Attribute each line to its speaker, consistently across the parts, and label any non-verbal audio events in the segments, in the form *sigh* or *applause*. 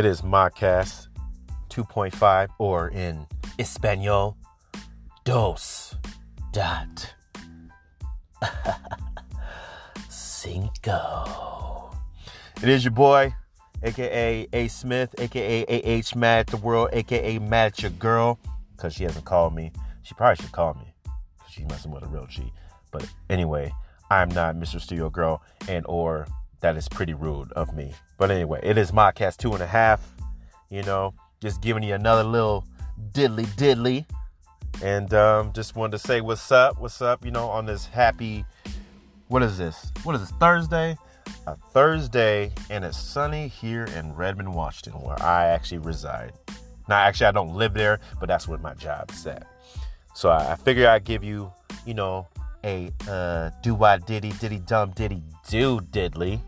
Speaker 1: It is Modcast 2.5 or in Espanol, dos dot *laughs* cinco. It is your boy, aka A Smith, aka AH Mad at the World, aka Mad at your girl, because she hasn't called me. She probably should call me because she's messing with a real G. But anyway, I'm not Mr. Studio Girl, and or that is pretty rude of me. But anyway, it is Modcast two and a half. You know, just giving you another little diddly diddly. And um, just wanted to say what's up, what's up, you know, on this happy, what is this? What is this, Thursday? A Thursday, and it's sunny here in Redmond, Washington, where I actually reside. Now, actually, I don't live there, but that's where my job is at. So I, I figure I'd give you, you know, a uh, do why diddy diddy dum diddy do diddly.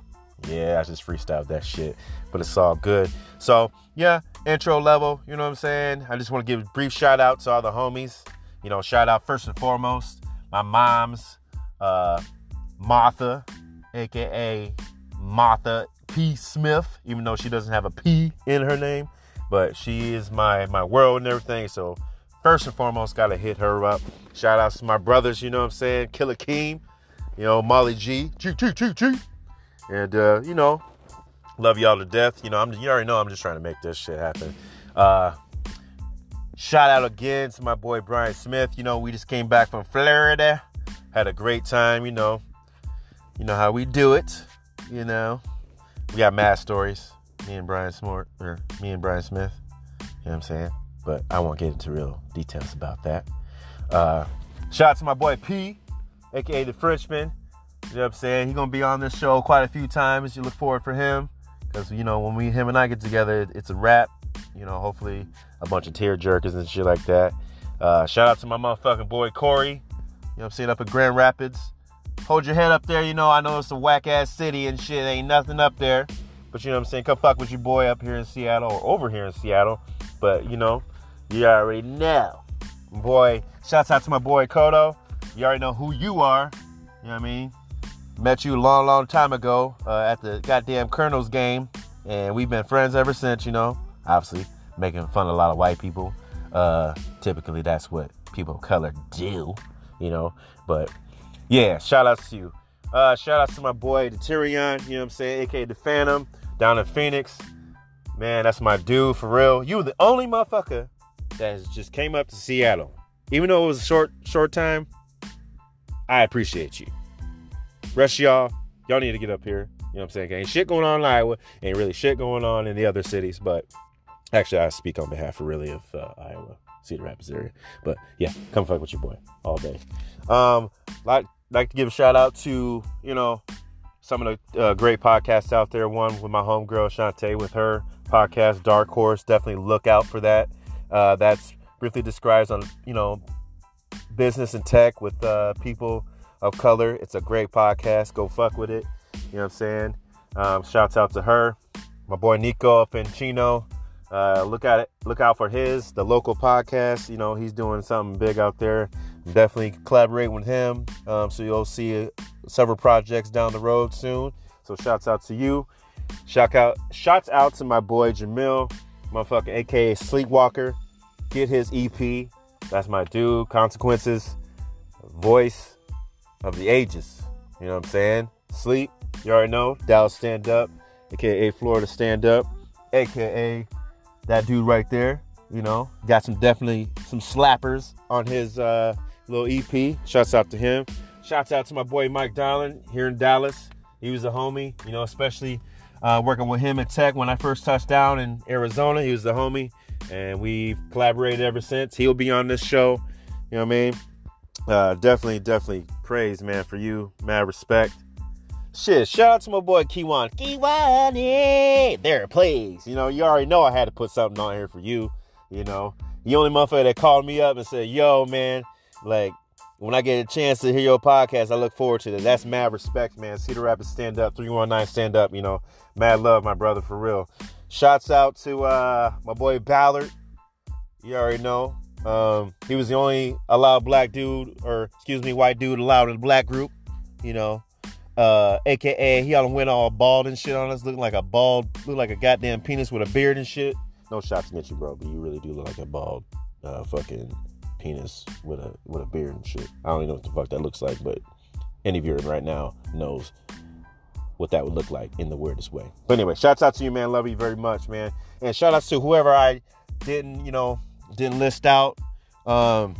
Speaker 1: Yeah, I just freestyled that shit, but it's all good. So yeah, intro level, you know what I'm saying? I just want to give a brief shout out to all the homies. You know, shout out first and foremost, my mom's uh, Martha, aka Martha P. Smith, even though she doesn't have a P in her name, but she is my my world and everything. So first and foremost, gotta hit her up. Shout outs to my brothers, you know what I'm saying? Killer Keem, you know, Molly G, G, G, G, G. And uh, you know, love y'all to death. You know, I'm you already know I'm just trying to make this shit happen. Uh shout out again to my boy Brian Smith. You know, we just came back from Florida. Had a great time, you know. You know how we do it, you know. We got mad stories. Me and Brian Smart or me and Brian Smith. You know what I'm saying? But I won't get into real details about that. Uh shout out to my boy P, aka the Frenchman. You know what I'm saying? He's gonna be on this show quite a few times. You look forward for him. Cause you know, when we him and I get together, it's a wrap. You know, hopefully a bunch of tear jerkers and shit like that. Uh, shout out to my motherfucking boy Corey. You know what I'm saying? Up at Grand Rapids. Hold your head up there, you know. I know it's a whack ass city and shit. Ain't nothing up there. But you know what I'm saying? Come fuck with your boy up here in Seattle or over here in Seattle. But you know, you already know. Boy, shouts out to my boy Kodo. You already know who you are. You know what I mean? Met you a long, long time ago uh, at the goddamn Kernels game, and we've been friends ever since. You know, obviously making fun of a lot of white people. Uh, typically, that's what people of color do. You know, but yeah, shout outs to you. Uh, shout outs to my boy the Tyrion. You know what I'm saying, aka the Phantom, down in Phoenix. Man, that's my dude for real. You were the only motherfucker that just came up to Seattle, even though it was a short, short time. I appreciate you. Rest y'all, y'all need to get up here. You know what I'm saying? Ain't shit going on in Iowa. Ain't really shit going on in the other cities. But actually, I speak on behalf of really of uh, Iowa, Cedar Rapids area. But yeah, come fuck with your boy all day. Um, like like to give a shout out to you know some of the uh, great podcasts out there. One with my homegirl Shantae with her podcast Dark Horse. Definitely look out for that. Uh, that's briefly describes on you know business and tech with uh, people of color. It's a great podcast. Go fuck with it. You know what I'm saying? Um, shouts out to her. My boy Nico up in Chino. Uh, look at it. Look out for his the local podcast. You know he's doing something big out there. Definitely collaborate with him. Um, so you'll see uh, several projects down the road soon. So shouts out to you. Shout out, shouts out to my boy Jamil, motherfucker, aka Sleepwalker. Get his EP. That's my dude. Consequences. Voice of the ages. You know what I'm saying? Sleep. You already know. Dallas Stand Up, aka Florida Stand Up, aka that dude right there. You know, got some definitely some slappers on his uh, little EP. Shouts out to him. Shouts out to my boy Mike Darlin here in Dallas. He was a homie, you know, especially uh, working with him at Tech when I first touched down in Arizona. He was the homie, and we've collaborated ever since. He'll be on this show. You know what I mean? Uh, definitely, definitely praise, man, for you. Mad respect. Shit, shout out to my boy Kiwan. Kiwani! There, please. You know, you already know I had to put something on here for you. You know, the only motherfucker that called me up and said, yo, man, like, when I get a chance to hear your podcast, I look forward to that. That's mad respect, man. Cedar Rapids stand up, 319 stand up, you know. Mad love, my brother, for real. Shouts out to uh, my boy Ballard. You already know. Um, he was the only allowed black dude, or excuse me, white dude allowed in the black group, you know. uh, aka he all went all bald and shit on us, looking like a bald, look like a goddamn penis with a beard and shit. No shots against you, bro, but you really do look like a bald, uh, fucking penis with a with a beard and shit. I don't even know what the fuck that looks like, but any viewer right now knows what that would look like in the weirdest way. But anyway, shouts out to you, man. Love you very much, man. And shout outs to whoever I didn't, you know, didn't list out. Um,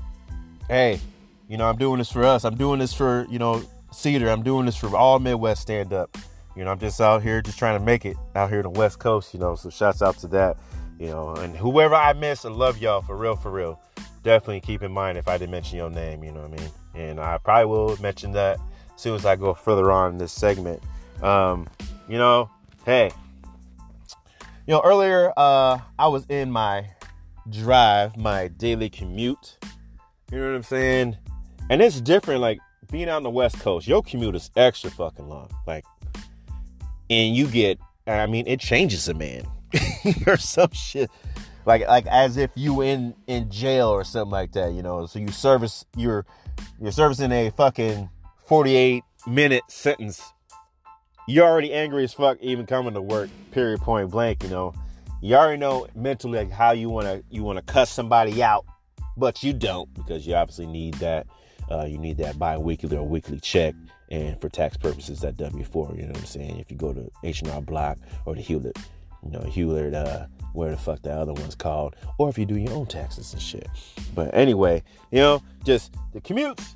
Speaker 1: hey, you know, I'm doing this for us. I'm doing this for, you know, Cedar. I'm doing this for all Midwest stand up. You know, I'm just out here just trying to make it out here in the West Coast, you know. So shouts out to that. You know, and whoever I miss, I love y'all for real, for real. Definitely keep in mind if I didn't mention your name, you know what I mean? And I probably will mention that as soon as I go further on in this segment. Um, you know, hey, you know, earlier uh, I was in my drive, my daily commute. You know what I'm saying? And it's different, like being out on the West Coast, your commute is extra fucking long. Like, and you get, I mean, it changes a man *laughs* or some shit. Like, like as if you in in jail or something like that, you know. So you service you're you're servicing a fucking 48 minute sentence. You're already angry as fuck even coming to work, period point blank, you know. You already know mentally like how you wanna you wanna cuss somebody out, but you don't because you obviously need that uh, you need that bi-weekly or weekly check and for tax purposes that w4 you know what i'm saying? If you go to h&r block or the hewlett you know hewlett uh, where the fuck the other one's called or if you do your own taxes and shit. But anyway you know just the commutes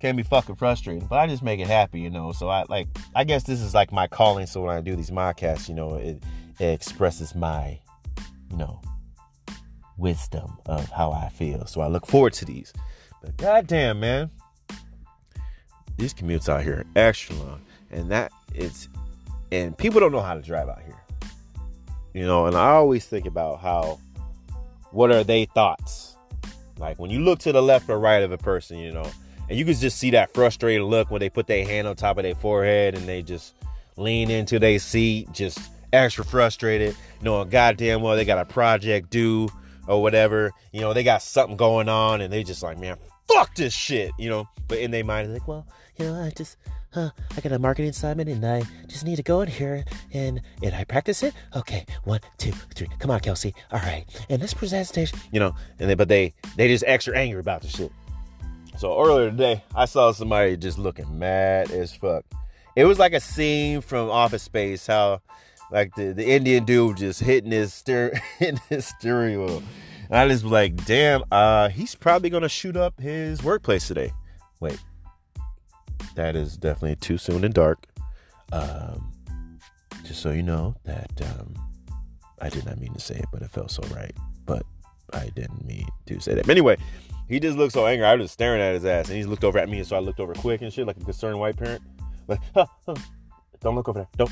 Speaker 1: can be fucking frustrating but i just make it happy you know? So i like i guess this is like my calling so when i do these podcasts you know it, it expresses my you know wisdom of how i feel so i look forward to these but goddamn, man, these commutes out here are extra long, and that is, and people don't know how to drive out here. You know, and I always think about how, what are they thoughts? Like when you look to the left or right of a person, you know, and you can just see that frustrated look when they put their hand on top of their forehead and they just lean into their seat, just extra frustrated, knowing goddamn well they got a project due or whatever. You know, they got something going on and they just like, man, fuck this shit, you know. But in their mind, like, well, you know, I just, huh, I got a marketing assignment and I just need to go in here and and I practice it. Okay, one, two, three. Come on, Kelsey. All right, and this presentation, you know, and they, but they they just extra angry about the shit. So earlier today, I saw somebody just looking mad as fuck. It was like a scene from Office Space, how like the, the Indian dude just hitting his steer *laughs* his steering wheel. And I just was like, damn, uh, he's probably gonna shoot up his workplace today. Wait, that is definitely too soon and dark. Um, just so you know that um, I did not mean to say it, but it felt so right. But I didn't mean to say that. But anyway, he just looked so angry. I was just staring at his ass, and he looked over at me, and so I looked over quick and shit, like a concerned white parent. Like, huh, huh, don't look over there. Don't.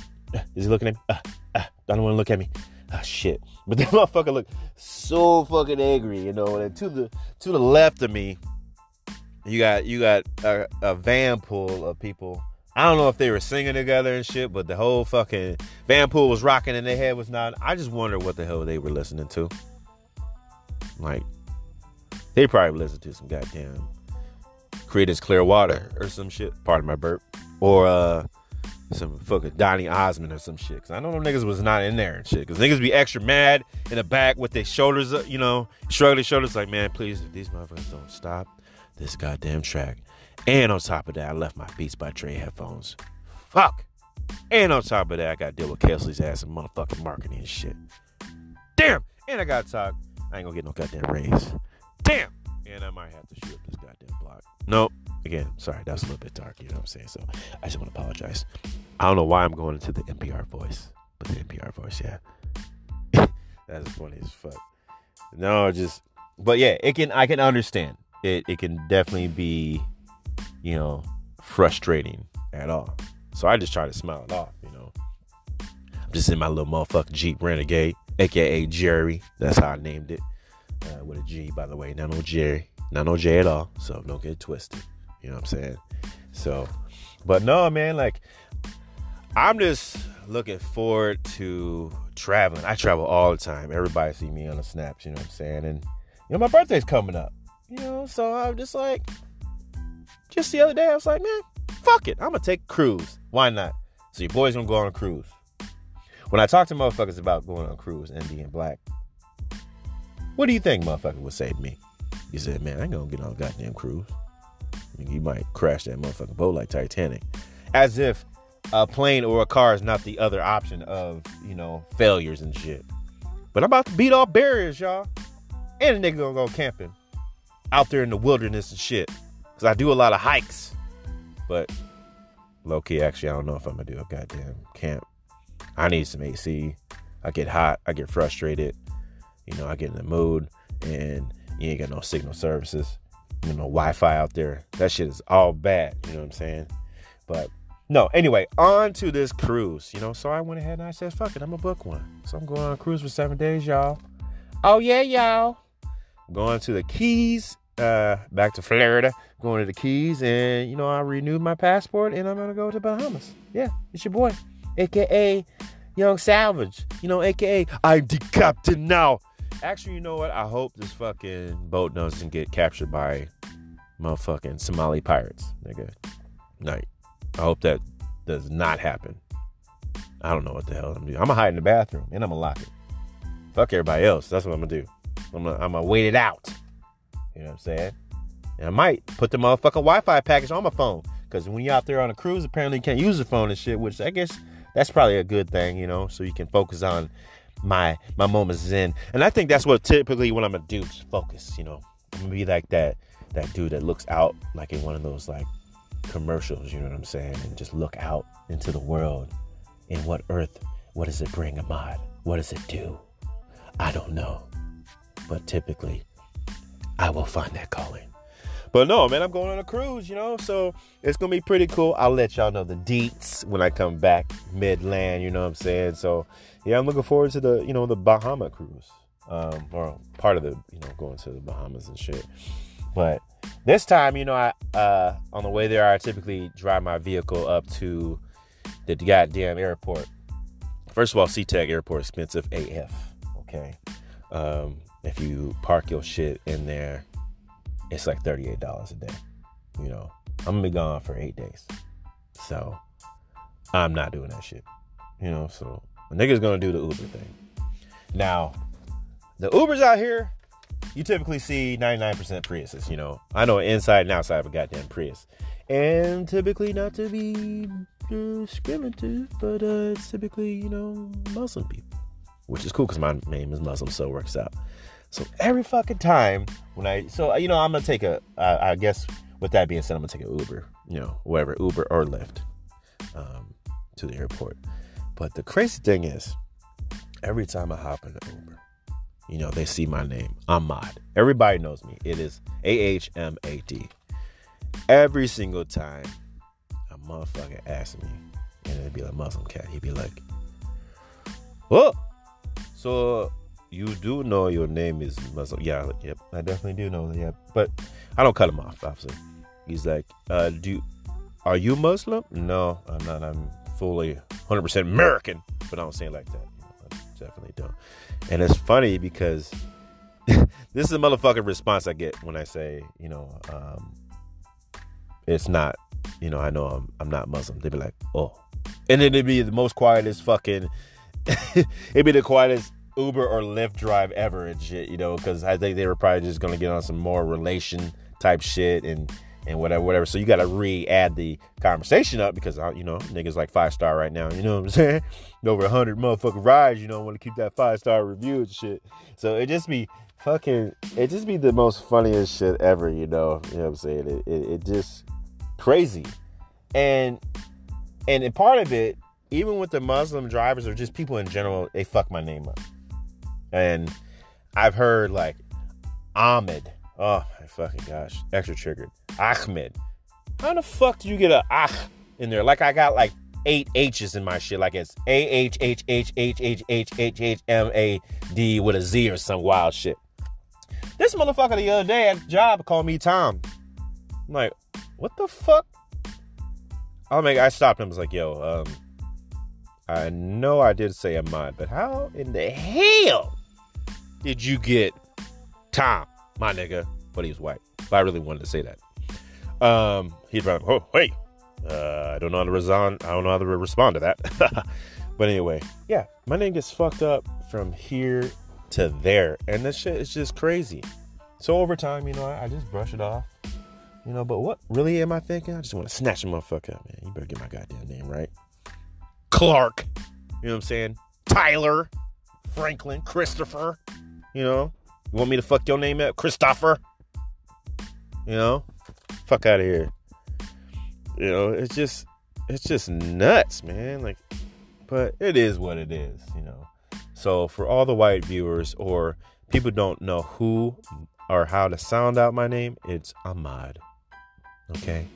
Speaker 1: Is he looking at me? Uh, uh, don't want to look at me. Ah, shit. *laughs* But that motherfucker looked so fucking angry, you know. And to the to the left of me, you got you got a, a van pool of people. I don't know if they were singing together and shit, but the whole fucking van pool was rocking and their head was not. I just wonder what the hell they were listening to. Like, they probably listened to some goddamn Creedence Clearwater or some shit. Pardon my burp. Or uh some fucking Donny Osmond or some shit. Cause I know them niggas was not in there and shit. Cause niggas be extra mad in the back with their shoulders, up, you know, shrugging their shoulders like, man, please, if these motherfuckers don't stop this goddamn track. And on top of that, I left my Beats by Dre headphones. Fuck. And on top of that, I got to deal with Kelsey's ass and motherfucking marketing and shit. Damn. And I got to talk. I ain't gonna get no goddamn raise. Damn. And I might have to shoot up this goddamn block. Nope again, sorry, that was a little bit dark, you know what I'm saying? So I just want to apologize. I don't know why I'm going into the NPR voice, but the NPR voice, yeah. *laughs* That's funny as fuck. No, just but yeah, it can I can understand. It it can definitely be, you know, frustrating at all. So I just try to smile it off, you know. I'm just in my little motherfucking Jeep Renegade, aka Jerry. That's how I named it. Uh, with a G, by the way, not no Jerry, not no J at all. So don't get twisted. You know what I'm saying? So, but no, man, like I'm just looking forward to traveling. I travel all the time. Everybody see me on the snaps, you know what I'm saying? And you know, my birthday's coming up. You know, so I'm just like just the other day I was like, man, fuck it. I'm gonna take a cruise. Why not? So your boy's gonna go on a cruise. When I talk to motherfuckers about going on a cruise and being black, what do you think motherfucker would say to me? He said, man, I ain't gonna get on a goddamn cruise. Mean, you might crash that motherfucking boat like Titanic. As if a plane or a car is not the other option of, you know, failures and shit. But I'm about to beat all barriers, y'all. And a nigga gonna go camping out there in the wilderness and shit. Cause I do a lot of hikes. But low key, actually, I don't know if I'm gonna do a goddamn camp. I need some AC. I get hot. I get frustrated. You know, I get in the mood, and you ain't got no signal services. You know, Wi-Fi out there. That shit is all bad. You know what I'm saying? But no, anyway, on to this cruise. You know, so I went ahead and I said, fuck it, I'm gonna book one. So I'm going on a cruise for seven days, y'all. Oh yeah, y'all. Going to the Keys, uh, back to Florida, going to the Keys, and you know, I renewed my passport and I'm gonna go to Bahamas. Yeah, it's your boy, aka Young Salvage. You know, aka I'm the captain now. Actually, you know what? I hope this fucking boat doesn't get captured by motherfucking Somali pirates, nigga. Night. I hope that does not happen. I don't know what the hell I'm gonna. I'm gonna hide in the bathroom and I'm gonna lock it. Fuck everybody else. That's what I'm gonna do. I'm gonna, I'm gonna wait it out. You know what I'm saying? And I might put the motherfucking Wi-Fi package on my phone. Cause when you're out there on a cruise, apparently you can't use the phone and shit, which I guess that's probably a good thing, you know, so you can focus on my my moments is in. And I think that's what typically what I'm do, just focus, you know. I'm gonna be like that that dude that looks out like in one of those like commercials, you know what I'm saying? And just look out into the world. and what earth, what does it bring, Ahmad? What does it do? I don't know. But typically, I will find that calling. But no, man, I'm going on a cruise, you know, so it's gonna be pretty cool. I'll let y'all know the deets when I come back midland, you know what I'm saying? So yeah, I'm looking forward to the, you know, the Bahama cruise. Um, or part of the, you know, going to the Bahamas and shit. But this time, you know, I uh, on the way there, I typically drive my vehicle up to the goddamn airport. First of all, SeaTac Airport expensive AF. Okay, um, if you park your shit in there, it's like thirty eight dollars a day. You know, I'm gonna be gone for eight days, so I'm not doing that shit. You know, so a nigga's gonna do the Uber thing. Now, the Ubers out here, you typically see 99% Priuses, you know. I know inside and outside of a goddamn Prius. And typically not to be discriminative, but uh, it's typically, you know, Muslim people. Which is cool because my name is Muslim, so it works out. So every fucking time when I, so, you know, I'm to take a. I guess with that being said, I'm to take an Uber, you know, whatever, Uber or Lyft um, to the airport. But the crazy thing is, every time I hop in the Uber, you know, they see my name. Ahmad. Everybody knows me. It is A H M A D. Every single time a motherfucker asks me, and it'd be like Muslim cat, he'd be like, Oh, so you do know your name is Muslim? Yeah, yep, I definitely do know. Yeah, but I don't cut him off, obviously. He's like, uh, do are you Muslim? No, I'm not. I'm fully 100% American, but I don't say it like that. I definitely don't. And it's funny because *laughs* this is a motherfucking response I get when I say, you know, um, it's not, you know, I know I'm, I'm not Muslim. They'd be like, oh. And then it'd be the most quietest fucking, *laughs* it'd be the quietest Uber or Lyft drive ever and shit, you know, because I think they were probably just to get on some more relation type shit and and whatever, whatever. So you got to re-add the conversation up because uh, you know niggas like five star right now. You know what I'm *laughs* saying? Over a hundred motherfucking rides. You know, want to keep that five star review and shit. So it just be fucking. It just be the most funniest shit ever. You know. You know what I'm saying? It, it, it just crazy, and and part of it, even with the Muslim drivers or just people in general, they fuck my name up. And I've heard like Ahmed. Oh my fucking gosh, extra triggered. Ahmed. How the fuck do you get a ah in there? Like I got like eight H's in my shit. Like it's A H H H H H H H H M A D with a Z or some wild shit. This motherfucker the other day at job called me Tom. I'm like, what the fuck? I mean, I stopped him. I was like, yo, um, I know I did say Ahmad, but how in the hell did you get Tom, my nigga? But he was white. But I really wanted to say that. Um, he'd like, oh, hey, Uh, I don't know how to respond. I don't know how to respond to that. *laughs* but anyway, yeah, my name gets fucked up from here to there, and this shit is just crazy. So over time, you know, I, I just brush it off. You know, but what really am I thinking? I just want to snatch a motherfucker up, man. You better get my goddamn name right. Clark. You know what I'm saying? Tyler, Franklin, Christopher. You know, you want me to fuck your name up? Christopher? You know, fuck out of here. You know, it's just, it's just nuts, man. Like, but it is what it is, you know. So for all the white viewers or people don't know who or how to sound out my name, it's Ahmad. Okay.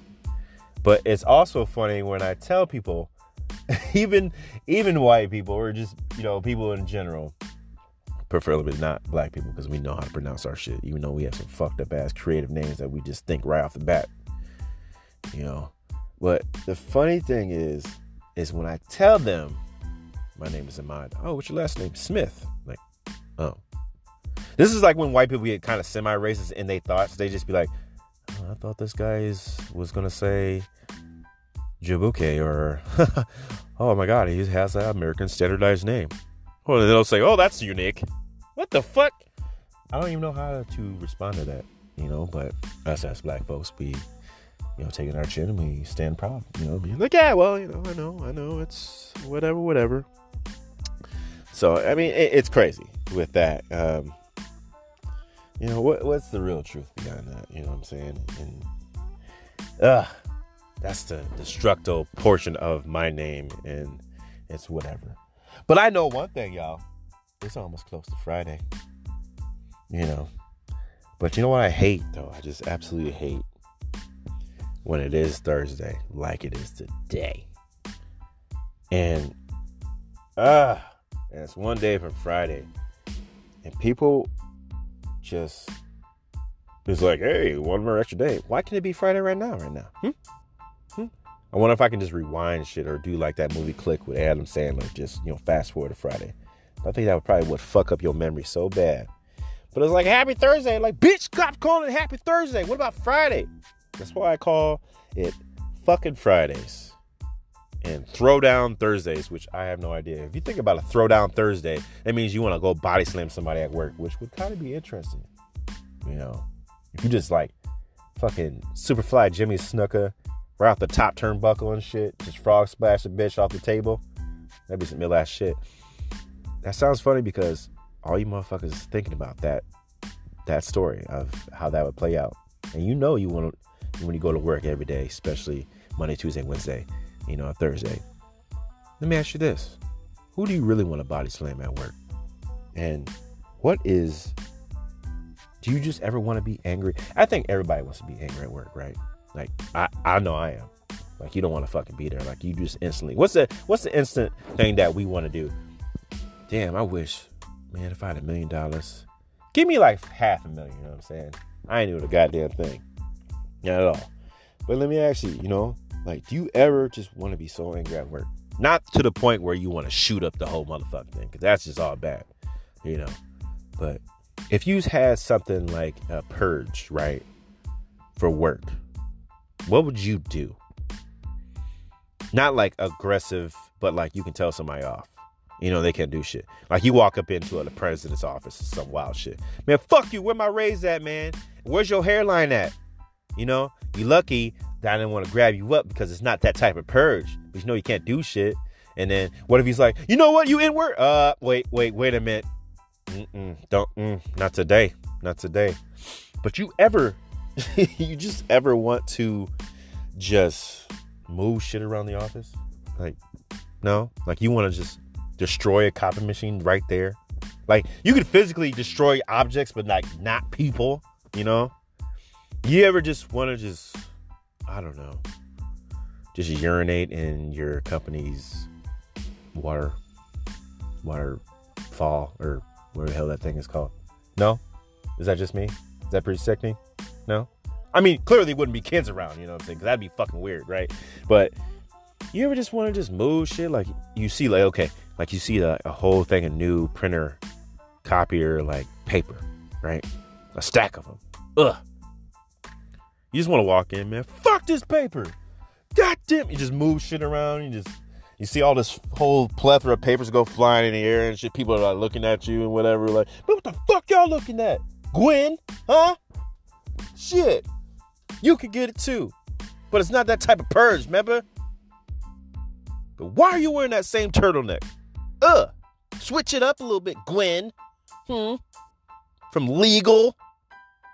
Speaker 1: But it's also funny when I tell people, *laughs* even even white people or just you know people in general, preferably not black people because we know how to pronounce our shit, even though we have some fucked up ass creative names that we just think right off the bat. You know. But the funny thing is, is when I tell them my name is Ahmad, oh, what's your last name? Smith. Like, oh. This is like when white people get kind of semi-racist in their thoughts. They just be like, oh, I thought this guy is, was gonna say Jabuke or *laughs* oh my god, he has an American standardized name. Or they'll say, oh, that's unique. What the fuck? I don't even know how to respond to that, you know. But us as black folks, we, you know, taking our chin and we stand proud, you know, being like, yeah, well, you know, I know, I know, it's whatever, whatever. So I mean, it, it's crazy with that. Um, you know, what what's the real truth behind that? You know what I'm saying? And uh that's the destructo portion of my name, and it's whatever. But I know one thing, y'all. It's almost close to Friday. You know. But you know what I hate though? I just absolutely hate when it is Thursday, like it is today. And uh and it's one day from Friday. And people just it's like, hey, one more extra day. Why can't it be Friday right now? Right now? Hmm? Hmm? I wonder if I can just rewind shit or do like that movie Click with Adam Sandler, just you know, fast forward to Friday. I think that would probably would fuck up your memory so bad. But it's like Happy Thursday. Like, bitch, stop calling it Happy Thursday. What about Friday? That's why I call it fucking Fridays and Throwdown Thursdays, which I have no idea. If you think about a Throwdown Thursday, that means you want to go body slam somebody at work, which would kind of be interesting. You know, if you just like fucking Superfly Jimmy Snuka right off the top turnbuckle and shit, just frog splash a bitch off the table, that'd be some ill ass shit. That sounds funny because all you motherfuckers is thinking about that that story of how that would play out, and you know you want to when you go to work every day, especially Monday, Tuesday, Wednesday you know, Thursday. Let me ask you this Who do you really want to body slam at work? And what is, do you just ever want to be angry? I think everybody wants to be angry at work, right? Like, I, I know I am. Like, you don't want to fucking be there. Like, you just instantly, what's the, what's the instant thing that we want to do? Damn, I wish, man, if I had a million dollars, give me like half a million, you know what I'm saying? I ain't doing a goddamn thing. Not at all. But let me ask you, you know, like, do you ever just want to be so angry at work? Not to the point where you want to shoot up the whole motherfucking thing, because that's just all bad, you know. But if you had something like a purge, right, for work, what would you do? Not like aggressive, but like you can tell somebody off. You know, they can't do shit. Like you walk up into the president's office, some wild shit. Man, fuck you. Where my raise at, man? Where's your hairline at? You know, you lucky that I didn't want to grab you up because it's not that type of purge. But you know you can't do shit. And then what if he's like, you know what, you inward? Uh, wait, wait, wait a minute. Mm-mm, don't, mm, not today, not today. But you ever, *laughs* you just ever want to just move shit around the office? Like, no, like you want to just destroy a copy machine right there. Like you could physically destroy objects, but like not people. You know, you ever just want to just I don't know, just urinate in your company's water waterfall or whatever the hell that thing is called. No? Is that just me? Is that pretty sickening? No? I mean, clearly wouldn't be kids around, you know what I'm saying? Cause that'd be fucking weird, right? But you ever just want to just move shit? Like you see, like okay, like you see a, a whole thing of new printer, copier, like paper, right? A stack of them. Ugh. You just want to walk in, man. Fuck this paper. God dim. You just move shit around. You just you see all this whole plethora of papers go flying in the air and shit. People are like looking at you and whatever. Like, what the fuck y'all looking at? Gwen, huh? Shit, you could get it too, but it's not that type of purge, remember? But why are you wearing that same turtleneck? Uh, switch it up a little bit, Gwen. Hmm. From legal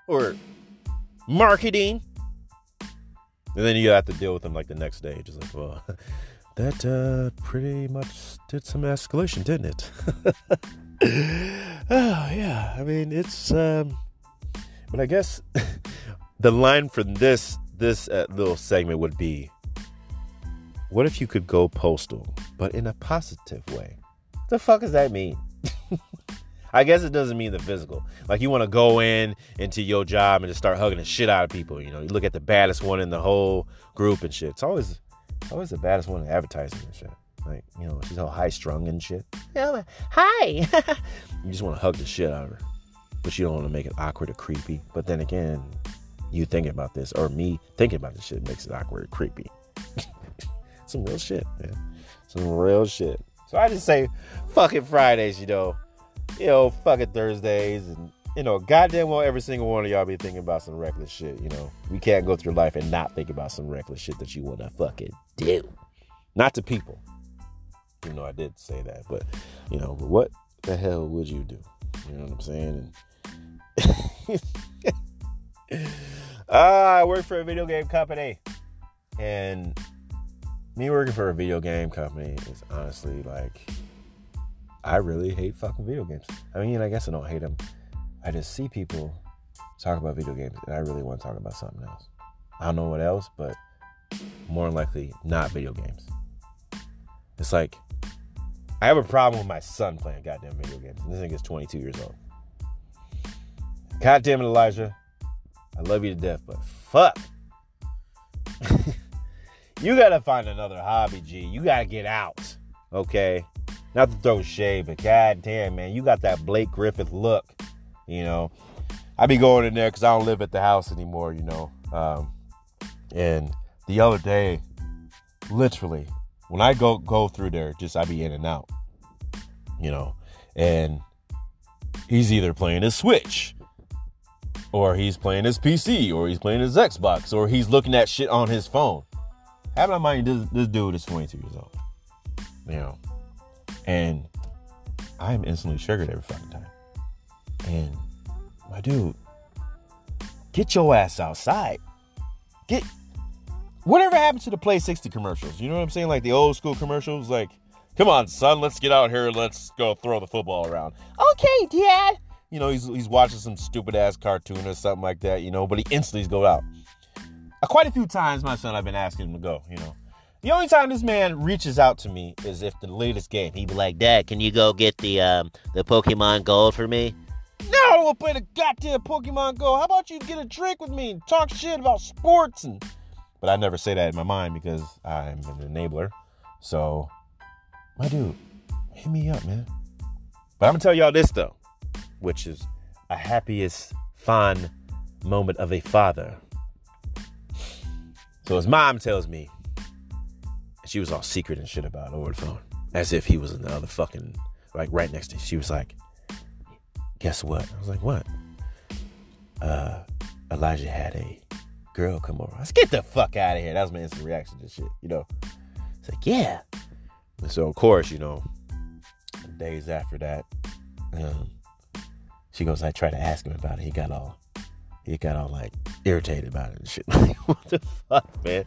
Speaker 1: or marketing. And then you have to deal with them like the next day. Just like, well, *laughs* that uh, pretty much did some escalation, didn't it? *laughs* oh, yeah. I mean, it's. Um, but I guess *laughs* the line for this this uh, little segment would be what if you could go postal but in a positive way the fuck does that mean? I guess it doesn't mean the physical. Like you want to go in into your job and just start hugging the shit out of people you know? You look at the baddest one in the whole group and shit. It's always it's always the baddest one in advertising and shit. Like you know she's all high strung and shit. Yeah hi. *laughs* You just want to hug the shit out of her but you don't want to make it awkward or creepy. But then again you thinking about this or me thinking about this shit makes it awkward and creepy. *laughs* Some real shit, man. Some real shit. So I just say, fucking Fridays, you know. You know, fucking Thursdays and you know, goddamn well every single one of y'all be thinking about some reckless shit, you know. We can't go through life and not think about some reckless shit that you wanna fucking do. Not to people. You know, I did say that, but you know, but what the hell would you do? You know what I'm saying? And uh, *laughs* I work for a video game company. And me working for a video game company is honestly like, I really hate fucking video games. I mean, I guess I don't hate them. I just see people talk about video games and I really want to talk about something else. I don't know what else, but more than likely not video games. It's like, I have a problem with my son playing goddamn video games. This nigga's 22 years old. God damn it, Elijah. I love you to death, but fuck. *laughs* you gotta find another hobby, G. You gotta get out. Okay? Not to throw shade, but god damn, man, you got that Blake Griffith look. You know. I be going in there because I don't live at the house anymore, you know. Um, and the other day, literally, when I go go through there, just I be in and out. You know. And he's either playing his Switch or he's playing his PC, or he's playing his Xbox, or he's looking at shit on his phone. Have in mind, this, this dude is 22 years old. You know, and I am instantly triggered every fucking time. And my dude, get your ass outside. Get whatever happened to the Play 60 commercials. You know what I'm saying? Like the old school commercials, like, come on, son, let's get out here, let's go throw the football around. Okay, dad you know, he's he's watching some stupid ass cartoon or something like that, you know, but he instantly goes out. Uh, quite a few times, my son, I've been asking him to go, you know. The only time this man reaches out to me is if the latest game. He'd be like, Dad, can you go get the um, the Pokemon Gold for me? No, we'll play the goddamn Pokemon Go. How about you get a drink with me and talk shit about sports and but I never say that in my mind because I'm an enabler. So my dude, hit me up, man. But I'm gonna tell y'all this though which is a happiest, fond moment of a father. So his mom tells me, she was all secret and shit about it over the phone, as if he was in the other fucking, like right next to. She was like, "Guess what?" I was like, "What?" Uh, Elijah had a girl come over. I was get the fuck out of here. That was my instant reaction to shit, you know. It's like, yeah. And so of course, you know, days after that, um, she goes, I tried to ask him about it. He got all, he got all like irritated about it and shit. *laughs* Like, what the fuck, man?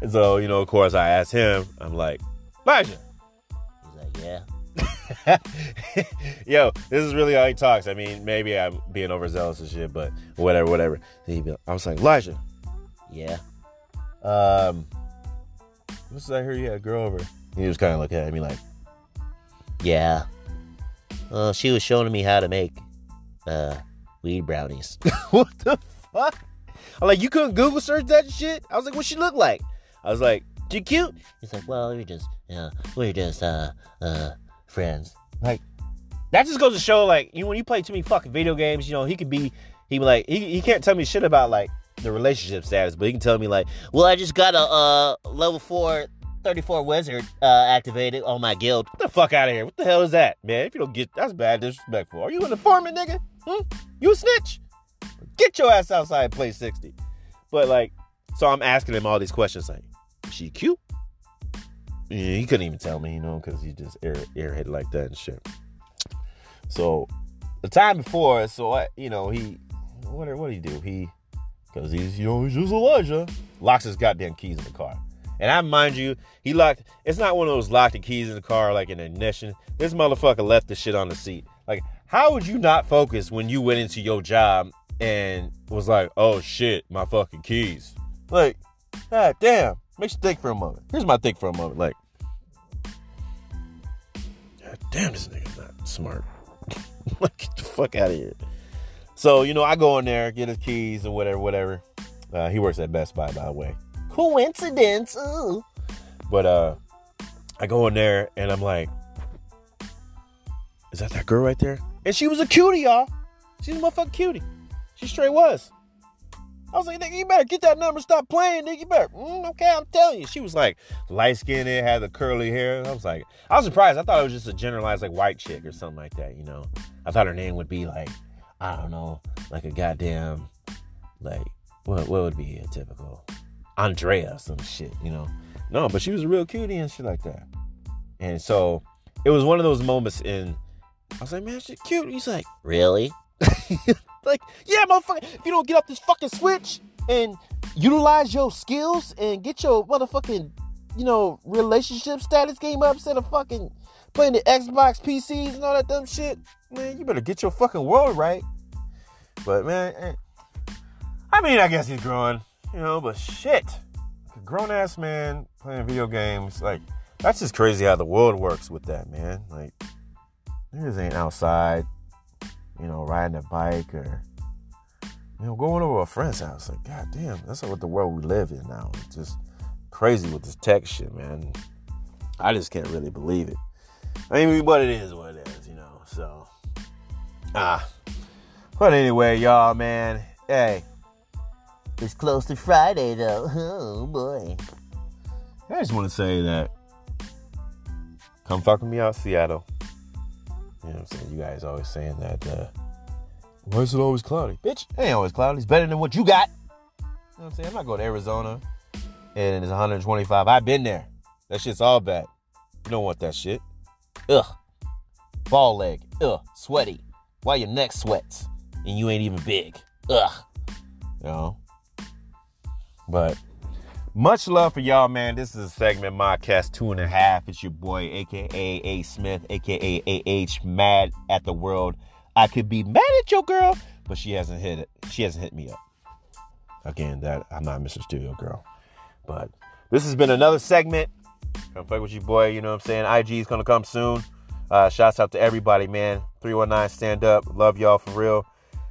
Speaker 1: And so, you know, of course, I asked him, I'm like, Elijah. He's like, yeah. *laughs* Yo, this is really how he talks. I mean, maybe I'm being overzealous and shit, but whatever, whatever. I was like, Elijah. Yeah. Um, what's that? I hear you had a girl over. He was kind of looking at me like, yeah. Uh, she was showing me how to make uh, weed brownies. *laughs* what the fuck? I'm like, you couldn't Google search that shit? I was like, what she look like? I was like, she cute? He's like, well, we're just, yeah, we're just, uh, uh, friends. Like, that just goes to show, like, you know, when you play too many fucking video games, you know, he could be, he be like, he, he can't tell me shit about, like, the relationship status, but he can tell me like, well, I just got a uh, level four 34 wizard uh, activated on my guild. Get the fuck out of here. What the hell is that, man? If you don't get that's bad disrespectful. Are you an informant, nigga? Hmm? You snitch? Get your ass outside and play 60. But like, so I'm asking him all these questions like, is she cute? Yeah, he couldn't even tell me, you know, because he just air airhead like that and shit. So the time before, so I, you know, he what what did he do? He because he's you know he's just Elijah locks his goddamn keys in the car. And I mind you, he locked. It's not one of those locked the keys in the car like an ignition. This motherfucker left the shit on the seat. Like, how would you not focus when you went into your job and was like, "Oh shit, my fucking keys"? Like, god damn. Makes you think for a moment. Here's my think for a moment. Like, god damn, this nigga's not smart. *laughs* like, get the fuck out of here. So, you know, I go in there, get his keys or whatever, whatever. Uh, he works at Best Buy, by the way. Coincidence. Ooh. But uh I go in there and I'm like, is that that girl right there? And she was a cutie, y'all. She's a motherfucking cutie. She straight was. I was like, nigga, you better get that number, stop playing, nigga. You better, mm, okay, I'm telling you. She was like light skinned, had the curly hair. I was like, I was surprised. I thought it was just a generalized like white chick or something like that, you know. I thought her name would be like, I don't know, like a goddamn, like, what, what would be a typical Andrea, or some shit, you know. No, but she was a real cutie and shit like that. And so it was one of those moments in I was like, man, she's cute. He's like, really? *laughs* like, yeah, motherfucker, if you don't get off this fucking switch and utilize your skills and get your motherfucking, you know, relationship status game up instead of fucking playing the Xbox PCs and all that dumb shit, man, you better get your fucking world right. But man, eh, I mean, I guess he's growing, you know, but shit. A grown ass man playing video games, like, that's just crazy how the world works with that, man. Like, niggas ain't outside, you know, riding a bike or, you know, going over a friend's house. Like, god damn, that's what the world we live in now. It's just crazy with this tech shit, man. I just can't really believe it. I mean, but it is what it is, you know. So, ah. But anyway, y'all, man. Hey, it's close to Friday, though. *laughs* Oh boy. I just want to say that. Come fuck with me out, Seattle. You know what I'm saying? You guys always saying that. Uh, Why is it always cloudy? Bitch, it ain't always cloudy. It's better than what you got. You know what I'm saying? I'm not going to Arizona and it's 125. I've been there. That shit's all bad. You don't want that shit. Ugh. Ball leg. Ugh. Sweaty. Why your neck sweats and you ain't even big? Ugh. You know? But much love for y'all, man. This is a segment, Modcast two and a half. It's your boy, aka A Smith, aka AH, mad at the world. I could be mad at your girl, but she hasn't hit it. She hasn't hit me up. Again, that I'm not Mr. Studio Girl. But this has been another segment. Come fuck with you, boy. You know what I'm saying? IG is gonna come soon. Uh, shouts out to everybody, man. 319 stand up. Love y'all for real.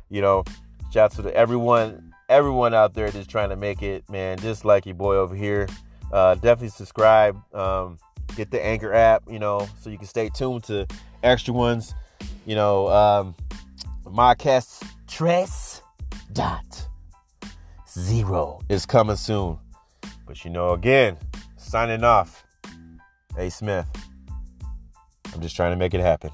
Speaker 1: You know, shouts out to everyone, everyone out there just trying to make it, man. Just like your boy over here. Uh, definitely subscribe. Um, get the Anchor app, you know, so you can stay tuned to extra ones. You know, um, Modcast dot zero is coming soon. But you know, again, signing off. A Smith. I'm just trying to make it happen.